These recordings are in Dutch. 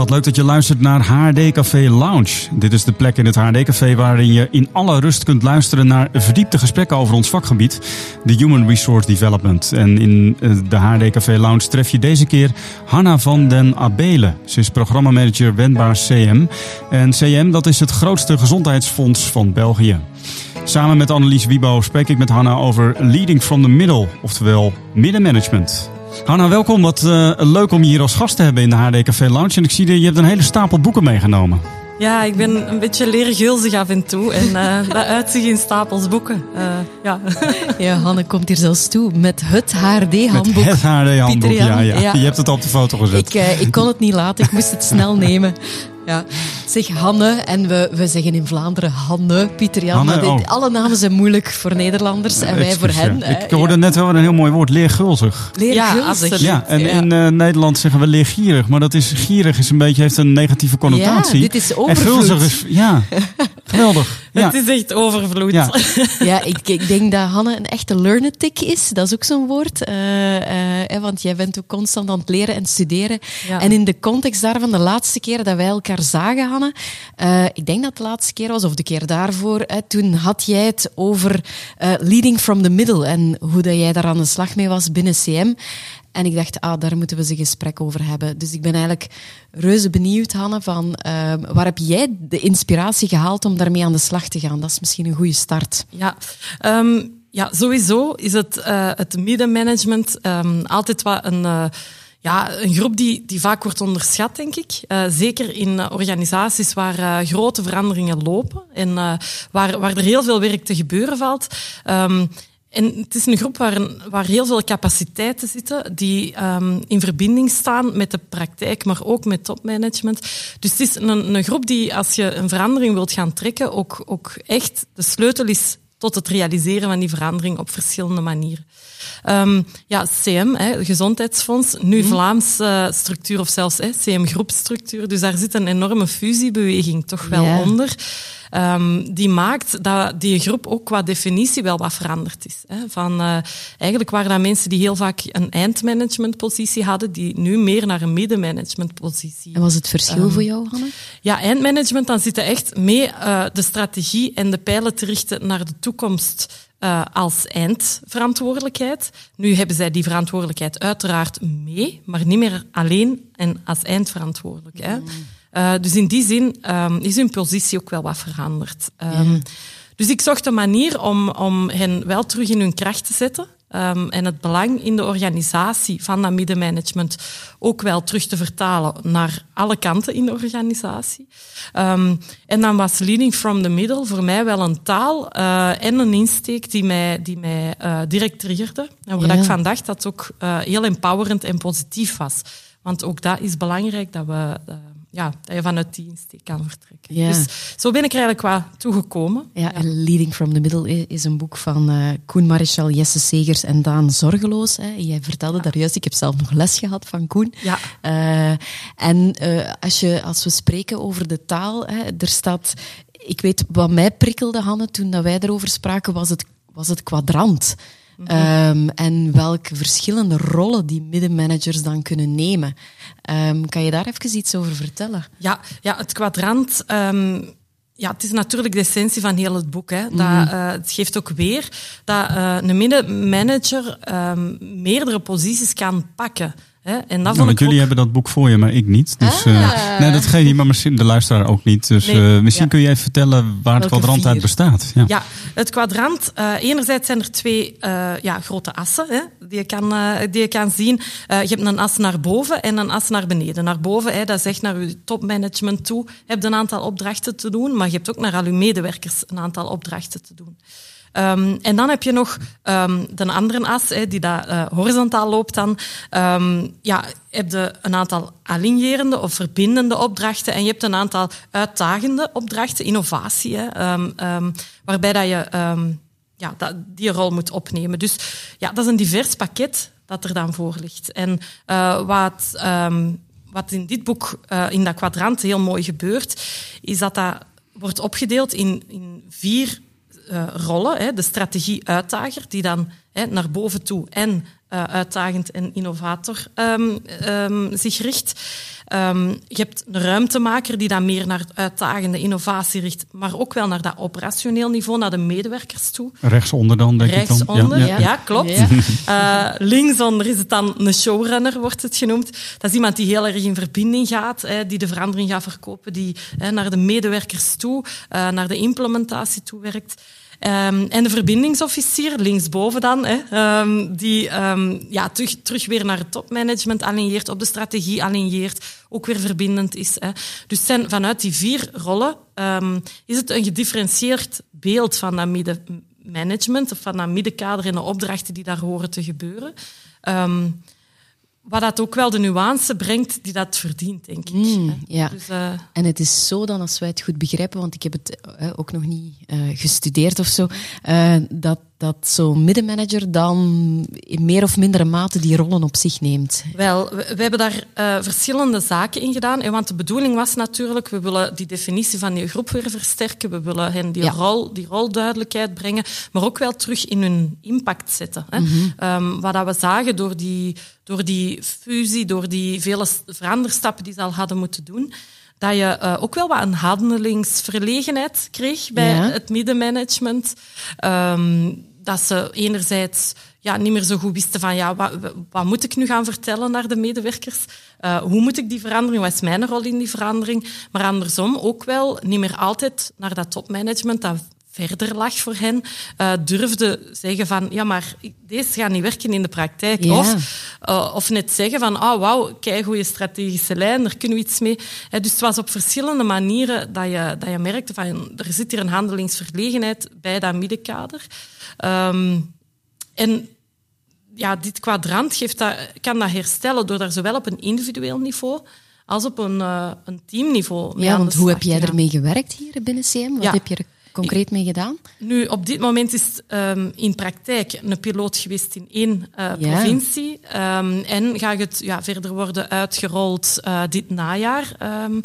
Wat leuk dat je luistert naar HRD Café Lounge. Dit is de plek in het HRD Café waarin je in alle rust kunt luisteren naar verdiepte gesprekken over ons vakgebied, de Human Resource Development. En in eh, de HRD Café Lounge tref je deze keer Hanna van den Abelen. Ze is programmamanager Wendbaar CM. En CM dat is het grootste gezondheidsfonds van België. Samen met Annelies Wiebo spreek ik met Hanna over Leading from the Middle, oftewel middenmanagement. Hanna, welkom. Wat uh, leuk om je hier als gast te hebben in de HD Café Lounge. En ik zie dat je hebt een hele stapel boeken meegenomen. Ja, ik ben een beetje leergulzig af en toe. En uh, dat uitzicht in stapels boeken. Uh, ja. ja, Hanne komt hier zelfs toe met het HRD-handboek. Het HRD-handboek, ja, ja, Je hebt het op de foto gezet. Ik, ik kon het niet laten, ik moest het snel nemen. Ja. Zeg Hanne, en we, we zeggen in Vlaanderen Hanne, Pieter Jan. Hanne, oh. Alle namen zijn moeilijk voor Nederlanders en wij voor hen. Ik hoorde net wel een heel mooi woord, leergulzig. Leergulzig. Ja, en in uh, Nederland zeggen we leergierig, maar dat is gierig is een beetje, heeft een negatieve connotatie. Ja, dit is overvloed. En gulzig is, ja, geweldig. Ja. Het is echt overvloed. Ja, ja ik, ik, denk dat Hanne een echte learnetic is. Dat is ook zo'n woord. Uh, uh, want jij bent ook constant aan het leren en studeren. En in de context daarvan, de laatste keer dat wij elkaar zagen, Hanne, uh, ik denk dat het de laatste keer was, of de keer daarvoor, hè, toen had jij het over leading from the middle en hoe dat jij daar aan de slag mee was binnen CM. En ik dacht, ah, daar moeten we eens een gesprek over hebben. Dus ik ben eigenlijk reuze benieuwd, Hanne, van uh, waar heb jij de inspiratie gehaald om daarmee aan de slag te gaan? Dat is misschien een goede start. Ja, um, ja sowieso is het, uh, het middenmanagement um, altijd wat een... Uh, ja, een groep die, die vaak wordt onderschat, denk ik. Uh, zeker in organisaties waar grote veranderingen lopen en waar, waar er heel veel werk te gebeuren valt. En het is een groep waar, heel veel capaciteiten zitten die um, in verbinding staan met de praktijk, maar ook met topmanagement. Dus het is een, een groep die, als je een verandering wilt gaan trekken, ook, ook echt de sleutel is tot het realiseren van die verandering op verschillende manieren. Um, ja, CM, hè, Gezondheidsfonds, nu mm. Vlaams uh, structuur of zelfs hè, CM-groepstructuur. Dus daar zit een enorme fusiebeweging toch wel onder. Um, die maakt dat die groep ook qua definitie wel wat veranderd is. Hè. Van, uh, eigenlijk waren dat mensen die heel vaak een eindmanagementpositie hadden, die nu meer naar een middenmanagementpositie. En was het verschil um, voor jou, Hanne? Ja, eindmanagement, dan zitten echt mee uh, de strategie en de pijlen te richten naar de toekomst uh, als eindverantwoordelijkheid. Nu hebben zij die verantwoordelijkheid uiteraard mee, maar niet meer alleen en als eindverantwoordelijk. Hè. Mm. Uh, dus in die zin um, is hun positie ook wel wat veranderd. Um, ja. Dus ik zocht een manier om, om hen wel terug in hun kracht te zetten. Um, en het belang in de organisatie van dat middenmanagement ook wel terug te vertalen naar alle kanten in de organisatie. Um, en dan was Leading from the Middle voor mij wel een taal uh, en een insteek die mij, die mij uh, direct triggerde. En waar ja. ik van dacht dat het ook uh, heel empowerend en positief was. Want ook dat is belangrijk, dat we ja, dat je vanuit die insteek kan vertrekken. Ja. Dus zo ben ik er eigenlijk qua toegekomen. Ja. Leading from the Middle is een boek van uh, Koen Marichal, Jesse Segers en Daan Zorgeloos. Hè. Jij vertelde daar juist, ik heb zelf nog les gehad van Koen. Ja. Uh, en uh, als, je, als we spreken over de taal, hè, er staat... Ik weet, wat mij prikkelde, Hanne, toen dat wij erover spraken, was het, was het kwadrant. Um, en welke verschillende rollen die middenmanagers dan kunnen nemen. Um, kan je daar even iets over vertellen? Ja, ja het kwadrant. Um, ja, het is natuurlijk de essentie van heel het boek. Hè. Dat, uh, het geeft ook weer dat uh, een middenmanager meerdere posities kan pakken. Hè? En dat ja, want jullie ook... hebben dat boek voor je, maar ik niet. Dus, ah. uh, nee, dat geeft niet, maar misschien de luisteraar ook niet. Dus nee, uh, misschien ja. kun je even vertellen waar het kwadrant uit bestaat. Ja, ja het kwadrant, uh, enerzijds zijn er twee ja, grote assen hè, die, je kan, die je kan zien. je hebt een as naar boven en een as naar beneden. Naar boven, hè, dat zegt naar je topmanagement toe, je hebt een aantal opdrachten te doen, maar je hebt ook naar al je medewerkers een aantal opdrachten te doen. Um, en dan heb je nog um, de andere as, hè, die dat, uh, horizontaal loopt dan. Um, ja, heb je een aantal alignerende of verbindende opdrachten en je hebt een aantal uitdagende opdrachten, innovatie, waarbij dat je ja, die rol moet opnemen. Dus ja, dat is een divers pakket dat er dan voor ligt. En uh, wat, wat in dit boek, uh, in dat kwadrant, heel mooi gebeurt, is dat dat wordt opgedeeld in, in vier rollen. Hè. De strategie-uitdager, die dan hè, naar boven toe en uh, uitdagend en innovator um, um, zich richt. Um, je hebt een ruimtemaker die dan meer naar het uitdagende innovatie richt, maar ook wel naar dat operationeel niveau, naar de medewerkers toe. Rechtsonder dan, denk Rechtsonder, ik dan. Ja, ja. ja klopt. Ja. Uh, linksonder is het dan een showrunner, wordt het genoemd. Dat is iemand die heel erg in verbinding gaat, hè, die de verandering gaat verkopen, die hè, naar de medewerkers toe, uh, naar de implementatie toe werkt. Um, en de verbindingsofficier, linksboven dan, hè, um, die um, ja, terug, terug weer naar het topmanagement aligneert, op de strategie aligneert, ook weer verbindend is. Hè. Dus zijn, vanuit die vier rollen is het een gedifferentieerd beeld van dat middenmanagement, of van dat middenkader en de opdrachten die daar horen te gebeuren. Wat dat ook wel de nuance brengt die dat verdient, denk ik. Mm, ja. Dus, uh... En het is zo dan, als wij het goed begrijpen, want ik heb het uh, ook nog niet uh, gestudeerd of zo, dat dat zo'n middenmanager dan in meer of mindere mate die rollen op zich neemt? Wel, we, we hebben daar uh, verschillende zaken in gedaan. Want de bedoeling was natuurlijk, we willen die definitie van die groep weer versterken. We willen hen die, ja. rol, die rolduidelijkheid brengen, maar ook wel terug in hun impact zetten. Hè. Mm -hmm. um, wat dat we zagen door die, door die fusie, door die vele veranderstappen die ze al hadden moeten doen, dat je uh, ook wel wat een handelingsverlegenheid kreeg bij ja. het middenmanagement. Um, dat ze enerzijds ja, niet meer zo goed wisten van ja, wat, wat moet ik nu gaan vertellen naar de medewerkers? Uh, hoe moet ik die verandering? Wat is mijn rol in die verandering? Maar andersom ook wel niet meer altijd naar dat topmanagement dat verder lag voor hen, uh, durfde zeggen van ja, maar deze gaat niet werken in de praktijk. Ja. Of, uh, of net zeggen van oh, wauw, kijk goede strategische lijn, daar kunnen we iets mee. He, dus het was op verschillende manieren dat je, dat je merkte van er zit hier een handelingsverlegenheid bij dat middenkader. Um, en ja, dit kwadrant geeft dat, kan dat herstellen door daar zowel op een individueel niveau als op een, uh, een teamniveau mee Ja, want hoe heb jij ermee gewerkt hier binnen CM? Wat ja. heb je concreet mee gedaan? Nu, op dit moment is um, in praktijk een piloot geweest in één uh, ja. provincie. Um, en gaat het ja, verder worden uitgerold uh, dit najaar. Um,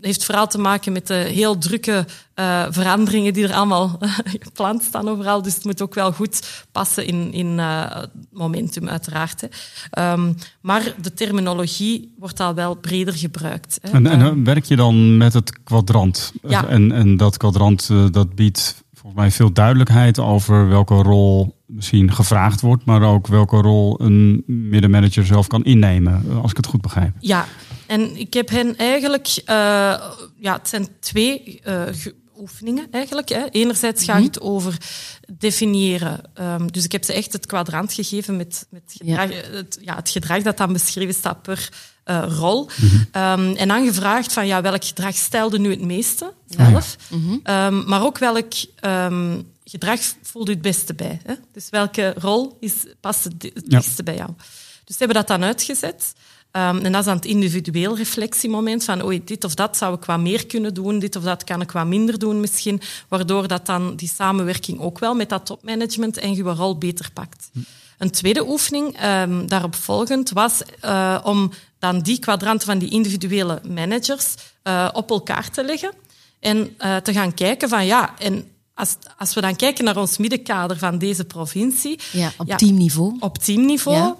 heeft vooral te maken met de heel drukke uh, veranderingen die er allemaal gepland staan overal. Dus het moet ook wel goed passen in, in het momentum, uiteraard. Hè. maar de terminologie wordt al wel breder gebruikt. Hè. En, en werk je dan met het kwadrant? Ja. En, en dat kwadrant dat biedt volgens mij veel duidelijkheid over welke rol misschien gevraagd wordt, maar ook welke rol een middenmanager zelf kan innemen, als ik het goed begrijp. Ja, en ik heb hen eigenlijk, uh, ja, het zijn twee uh, oefeningen eigenlijk. Hè. Enerzijds gaat het over definiëren. Um, dus ik heb ze echt het kwadrant gegeven met, met gedrag, ja. Het, ja, het gedrag dat dan beschreven staat per uh, rol. Mm -hmm. um, en dan gevraagd van ja, welk gedrag stelde nu het meeste zelf, ja. mm -hmm. um, maar ook welk gedrag voelt u het beste bij. Hè? Dus welke rol is, past het, het beste bij jou? Dus we hebben dat dan uitgezet. Um, en dat is dan het individueel reflectiemoment van oei, dit of dat zou ik wat meer kunnen doen, dit of dat kan ik wat minder doen misschien, waardoor dat dan die samenwerking ook wel met dat topmanagement en je rol beter pakt. Hm. Een tweede oefening um, daarop volgend was uh, om dan die kwadranten van die individuele managers uh, op elkaar te leggen en uh, te gaan kijken van ja, en als, als we dan kijken naar ons middenkader van deze provincie... Ja, op ja, teamniveau. Op teamniveau. Ja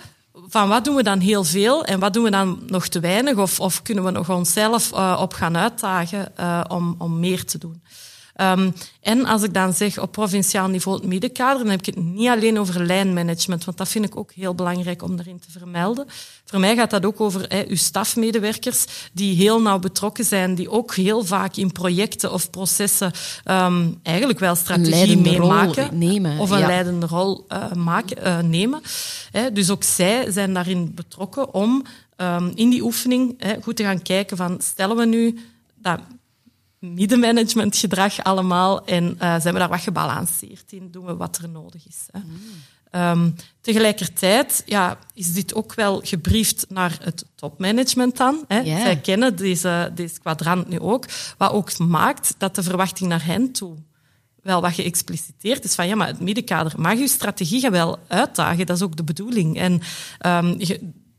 van wat doen we dan heel veel en wat doen we dan nog te weinig? Of, of kunnen we nog onszelf uh, op gaan uitdagen uh, om, om meer te doen? Um, en als ik dan zeg op provinciaal niveau het middenkader, dan heb ik het niet alleen over lijnmanagement, want dat vind ik ook heel belangrijk om erin te vermelden. Voor mij gaat dat ook over uw stafmedewerkers die heel nauw betrokken zijn, die ook heel vaak in projecten of processen um, eigenlijk wel strategie meemaken. Nemen, of een ja. leidende rol uh, maken, uh, nemen. Dus ook zij zijn daarin betrokken om um, in die oefening goed te gaan kijken van stellen we nu dat middenmanagementgedrag allemaal en uh, zijn we daar wat gebalanceerd in, doen we wat er nodig is. Hè. Mm. Um, tegelijkertijd ja, is dit ook wel gebriefd naar het topmanagement dan. Hè. Yeah. Zij kennen deze, deze kwadrant nu ook, wat ook maakt dat de verwachting naar hen toe wel wat geëxpliciteerd is van ja, maar het middenkader mag uw strategie gaan wel uitdagen, dat is ook de bedoeling. En um,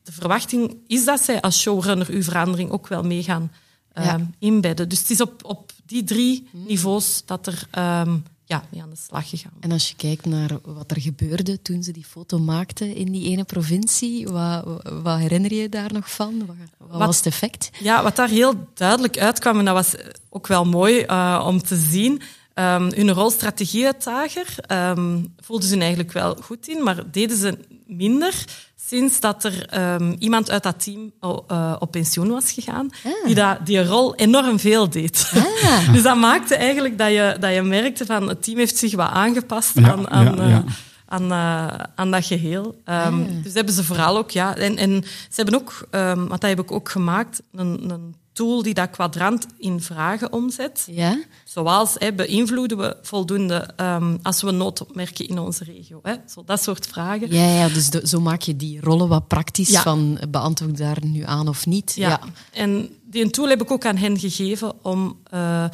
de verwachting is dat zij als showrunner uw verandering ook wel meegaan ja. Um, inbedden. Dus het is op, op die drie niveaus dat er um, ja, mee aan de slag gegaan. En als je kijkt naar wat er gebeurde toen ze die foto maakten in die ene provincie, wat, wat herinner je daar nog van? Wat, wat, was het effect? Ja, wat daar heel duidelijk uitkwam, en dat was ook wel mooi uh, om te zien, um, hun rol strategieuitdager um, voelden ze eigenlijk wel goed in, maar deden ze minder sinds dat er um, iemand uit dat team uh, op pensioen was gegaan, ah. die dat, die rol enorm veel deed. Ah. dus dat maakte eigenlijk dat je, dat je merkte van het team heeft zich wat aangepast ja, aan, aan, ja, ja. Uh, aan, uh, aan dat geheel. Um, ah. Dus hebben ze vooral ook, ja. En, en ze hebben ook, um, wat dat heb ik ook gemaakt, een, een tool die dat kwadrant in vragen omzet. Ja? Zoals hè, beïnvloeden we voldoende um, als we nood opmerken in onze regio. Hè? Zo, dat soort vragen. Ja, ja dus de, zo maak je die rollen wat praktisch ja. van beantwoord daar nu aan of niet. Ja. ja. En die tool heb ik ook aan hen gegeven om uh,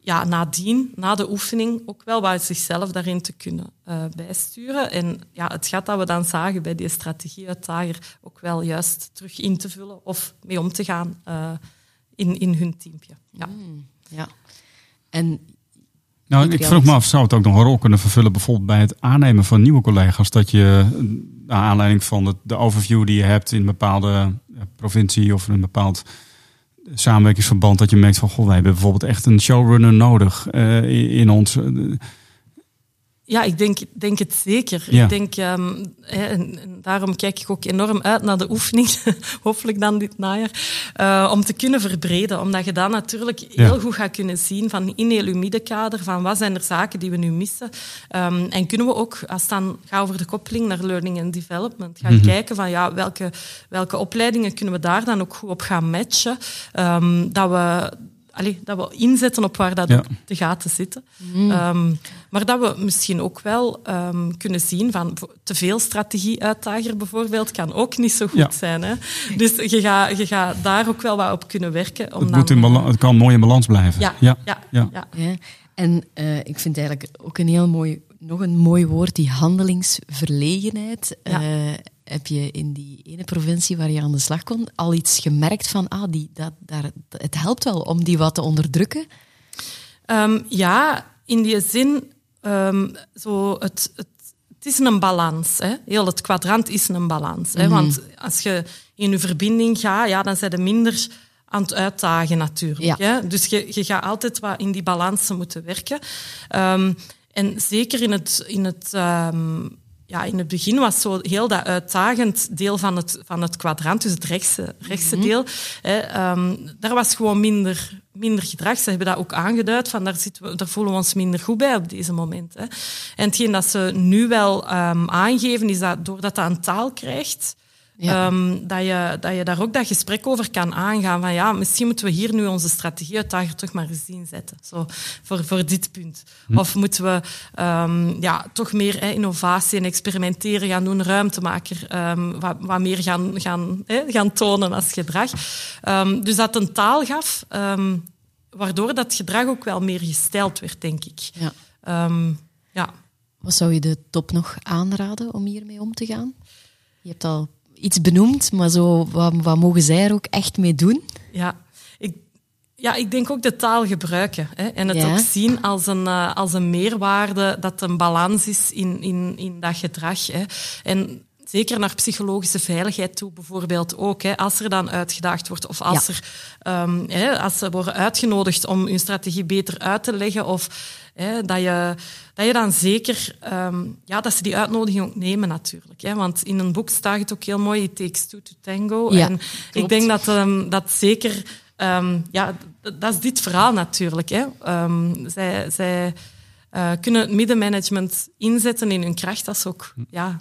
ja, nadien, na de oefening, ook wel wat zichzelf daarin te kunnen uh, bijsturen. En ja, het gaat dat we dan zagen bij die strategieuitdager ook wel juist terug in te vullen of mee om te gaan. Uh, in, in hun teampje. Ja. Mm, ja. En nou, ik vroeg me af, zou het ook nog een rol kunnen vervullen, bijvoorbeeld bij het aannemen van nieuwe collega's, dat je naar aanleiding van de, de overview die je hebt in een bepaalde provincie of in een bepaald samenwerkingsverband, dat je merkt van, goh, wij hebben bijvoorbeeld echt een showrunner nodig uh, in ons. Ja, ik denk, denk het zeker. Ik denk, um, hè, en, en, daarom kijk ik ook enorm uit naar de oefening, hopelijk dan dit najaar, uh, om te kunnen verbreden. Omdat je dan natuurlijk heel goed gaat kunnen zien van in heel middenkader, van wat zijn er zaken die we nu missen. Um, en kunnen we ook, als het dan gaat over de koppeling naar learning and development, gaan mm -hmm. kijken van ja, welke, welke opleidingen kunnen we daar dan ook goed op gaan matchen. Um, dat we allee, dat we inzetten op waar dat ja. de gaten zitten. Mm. Um, maar dat we misschien ook wel um, kunnen zien van te veel strategie-uitdager bijvoorbeeld kan ook niet zo goed ja. zijn. Hè? Dus je gaat je ga daar ook wel wat op kunnen werken. Om het, moet in het kan mooi in balans blijven. Ja, ja. ja, ja. En uh, ik vind eigenlijk ook een heel mooi, nog een mooi woord, die handelingsverlegenheid. Uh, heb je in die ene provincie waar je aan de slag kon al iets gemerkt van, ah, die, dat, daar, het helpt wel om die wat te onderdrukken? Um, ja, in die zin, um, zo het, het, het, is een balans. Hè. Heel het kwadrant is een balans. Hè. Mm -hmm. Want als je in je verbinding gaat, ja, dan zijn er minder aan het uitdagen natuurlijk. Ja. Hè. Dus je, je gaat altijd wat in die balansen moeten werken. Um, en zeker in het, in het um, ja, in het begin was zo heel dat uitdagend deel van het, van het kwadrant, dus het rechtse, rechtse mm -hmm. deel, hè, um, daar was gewoon minder, minder gedrag. Ze hebben dat ook aangeduid, van daar, zitten we, daar voelen we ons minder goed bij op deze moment. Hè. En hetgeen dat ze nu wel um, aangeven, is dat doordat dat een taal krijgt, ja. Um, dat, je, dat je daar ook dat gesprek over kan aangaan. Van ja, misschien moeten we hier nu onze strategie uitdager toch maar eens inzetten. Zo, voor, voor dit punt. Hm. Of moeten we um, ja, toch meer hè, innovatie en experimenteren gaan doen, ruimtemaker um, wat, wat meer gaan, gaan, hè, gaan tonen als gedrag. dus dat een taal gaf, waardoor dat gedrag ook wel meer gesteld werd, denk ik. Ja. ja. Wat zou je de top nog aanraden om hiermee om te gaan? Je hebt al iets benoemd, maar zo, wat, wat mogen zij er ook echt mee doen? Ja, ik, ja, ik denk ook de taal gebruiken. Hè, en het ja. ook zien als een, uh, als een meerwaarde, dat een balans is in, in, in dat gedrag. Hè. En zeker naar psychologische veiligheid toe bijvoorbeeld ook. Hè, als er dan uitgedaagd wordt of als, ja. er, um, hè, als ze worden uitgenodigd om hun strategie beter uit te leggen of hè, dat, je, dat je dan zeker... Um, ja, dat ze die uitnodiging ook nemen natuurlijk. Hè, want in een boek staat het ook heel mooi, it takes two to tango. Ja, en klopt. ik denk dat um, dat zeker... Um, ja, dat is dit verhaal natuurlijk. Hè. Um, zij zij uh, kunnen het middenmanagement inzetten in hun kracht als ook ja,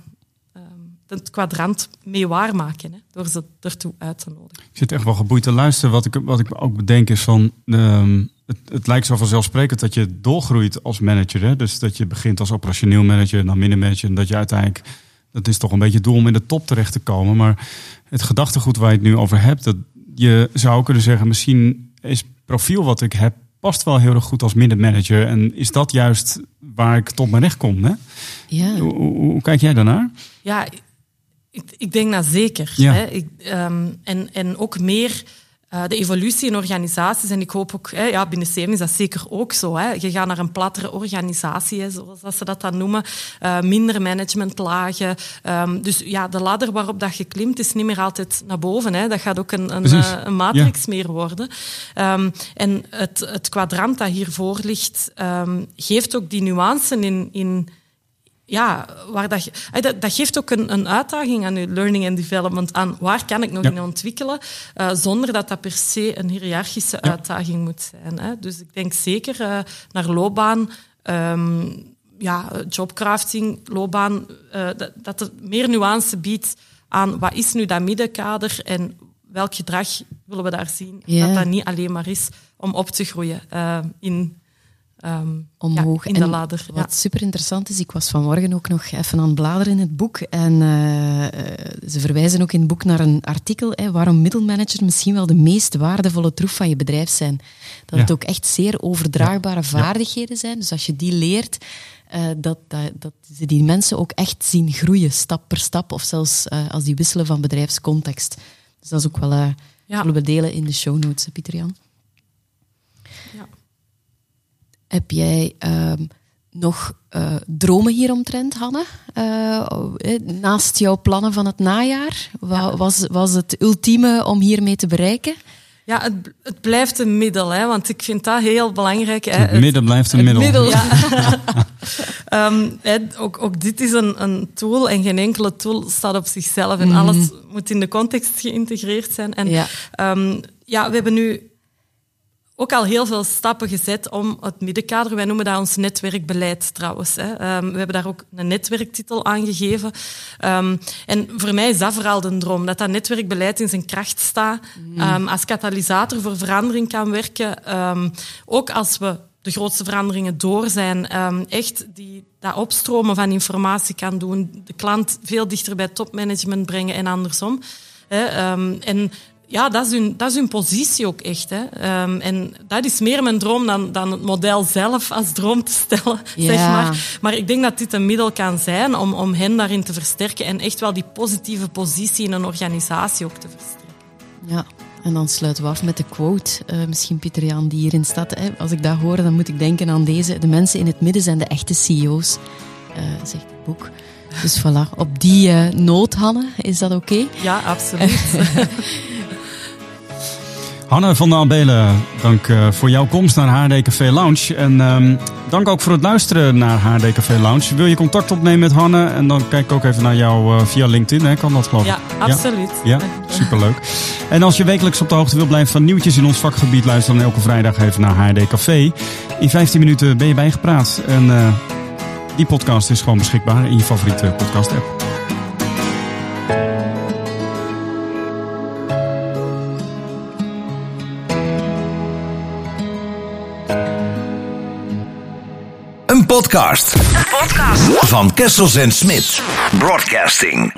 het kwadrant mee waarmaken, hè, door ze ertoe uit te nodigen. Ik zit echt wel geboeid te luisteren. Wat ik, wat ik ook bedenk is van, um, het, het, lijkt zo vanzelfsprekend dat je doorgroeit als manager. Hè? Dus dat je begint als operationeel manager, dan manager, en dat je uiteindelijk, dat is toch een beetje het doel om in de top terecht te komen. Maar het gedachtegoed waar je het nu over hebt, dat je zou kunnen zeggen, misschien is profiel wat ik heb past wel heel erg goed als middenmanager. En is dat juist waar ik tot mijn recht kom? Hè? Ja. Hoe, hoe, hoe, kijk jij daarnaar? Ja, ik, ik denk dat zeker. Ja. Hè. Ik, um, en, en ook meer uh, de evolutie in organisaties, en ik hoop ook, hè, ja, binnen CM is dat zeker ook zo. Hè. Je gaat naar een plattere organisatie, hè, zoals ze dat dan noemen, uh, minder managementlagen. Um, dus ja, de ladder waarop dat je klimt is niet meer altijd naar boven. Hè. Dat gaat ook een, een, uh, een matrix ja. meer worden. Um, en het, het kwadrant dat hiervoor ligt, um, geeft ook die nuance in, in ja, waar dat, dat, dat geeft ook een, een uitdaging aan je learning and development. Aan waar kan ik nog ja. in ontwikkelen, uh, zonder dat dat per se een hiërarchische ja. uitdaging moet zijn. Hè. Dus ik denk zeker uh, naar loopbaan, um, ja, jobcrafting, loopbaan, uh, dat, dat het meer nuance biedt aan wat is nu dat middenkader en welk gedrag willen we daar zien. Dat dat niet alleen maar is om op te groeien in Um, omhoog. Ja, in de ladder. Wat ja. super interessant is, ik was vanmorgen ook nog even aan het bladeren in het boek. En uh, ze verwijzen ook in het boek naar een artikel hè, waarom middelmanagers misschien wel de meest waardevolle troef van je bedrijf zijn. Dat ja. het ook echt zeer overdraagbare vaardigheden zijn. Dus als je die leert, uh, dat, dat, dat ze die mensen ook echt zien groeien, stap per stap. Of zelfs uh, als die wisselen van bedrijfscontext. Dus dat is ook wel, uh, zullen we delen in de show notes, Pieter Jan. Heb jij um, nog uh, dromen hieromtrent, Hanne? Uh, naast jouw plannen van het najaar, ja. was, was het ultieme om hiermee te bereiken? Ja, het, het blijft een middel, hè, want ik vind dat heel belangrijk. Hè. Het, midden blijft een middel. middel ja. um, hè, ook, ook dit is een, een tool en geen enkele tool staat op zichzelf. En mm. alles moet in de context geïntegreerd zijn. En ja. Um, ja, we hebben nu ook al heel veel stappen gezet om het middenkader, wij noemen dat ons netwerkbeleid trouwens. Hè. Um, we hebben daar ook een netwerktitel aan gegeven. Um, en voor mij is dat vooral de droom, dat dat netwerkbeleid in zijn kracht staat, mm. um, als katalysator voor verandering kan werken. ook als we de grootste veranderingen door zijn, echt die, dat opstromen van informatie kan doen, de klant veel dichter bij topmanagement brengen en andersom. Hè. en ja, dat is, hun, dat is hun positie ook echt. Hè. Um, en dat is meer mijn droom dan, dan het model zelf als droom te stellen, ja. zeg maar. Maar ik denk dat dit een middel kan zijn om, om hen daarin te versterken en echt wel die positieve positie in een organisatie ook te versterken. Ja, en dan sluiten we af met de quote, uh, misschien Pieter Jan, die hierin staat. Hè. Als ik dat hoor, dan moet ik denken aan deze. De mensen in het midden zijn de echte CEO's, uh, zegt het boek. Dus voilà, op die uh, noot, Hanne, is dat oké? Okay? Ja, absoluut. Hanne van der Abelen, dank uh, voor jouw komst naar HD Café Lounge. En um, dank ook voor het luisteren naar HD Café Lounge. Wil je contact opnemen met Hanne? En dan kijk ik ook even naar jou uh, via LinkedIn, hè? kan dat geloof ik? Ja, absoluut. Ja, ja? superleuk. En als je wekelijks op de hoogte wil blijven van nieuwtjes in ons vakgebied, luister dan elke vrijdag even naar HD Café. In 15 minuten ben je bijgepraat. En uh, die podcast is gewoon beschikbaar in je favoriete podcast app. Podcast. Een podcast van Kessels en Smit. Broadcasting.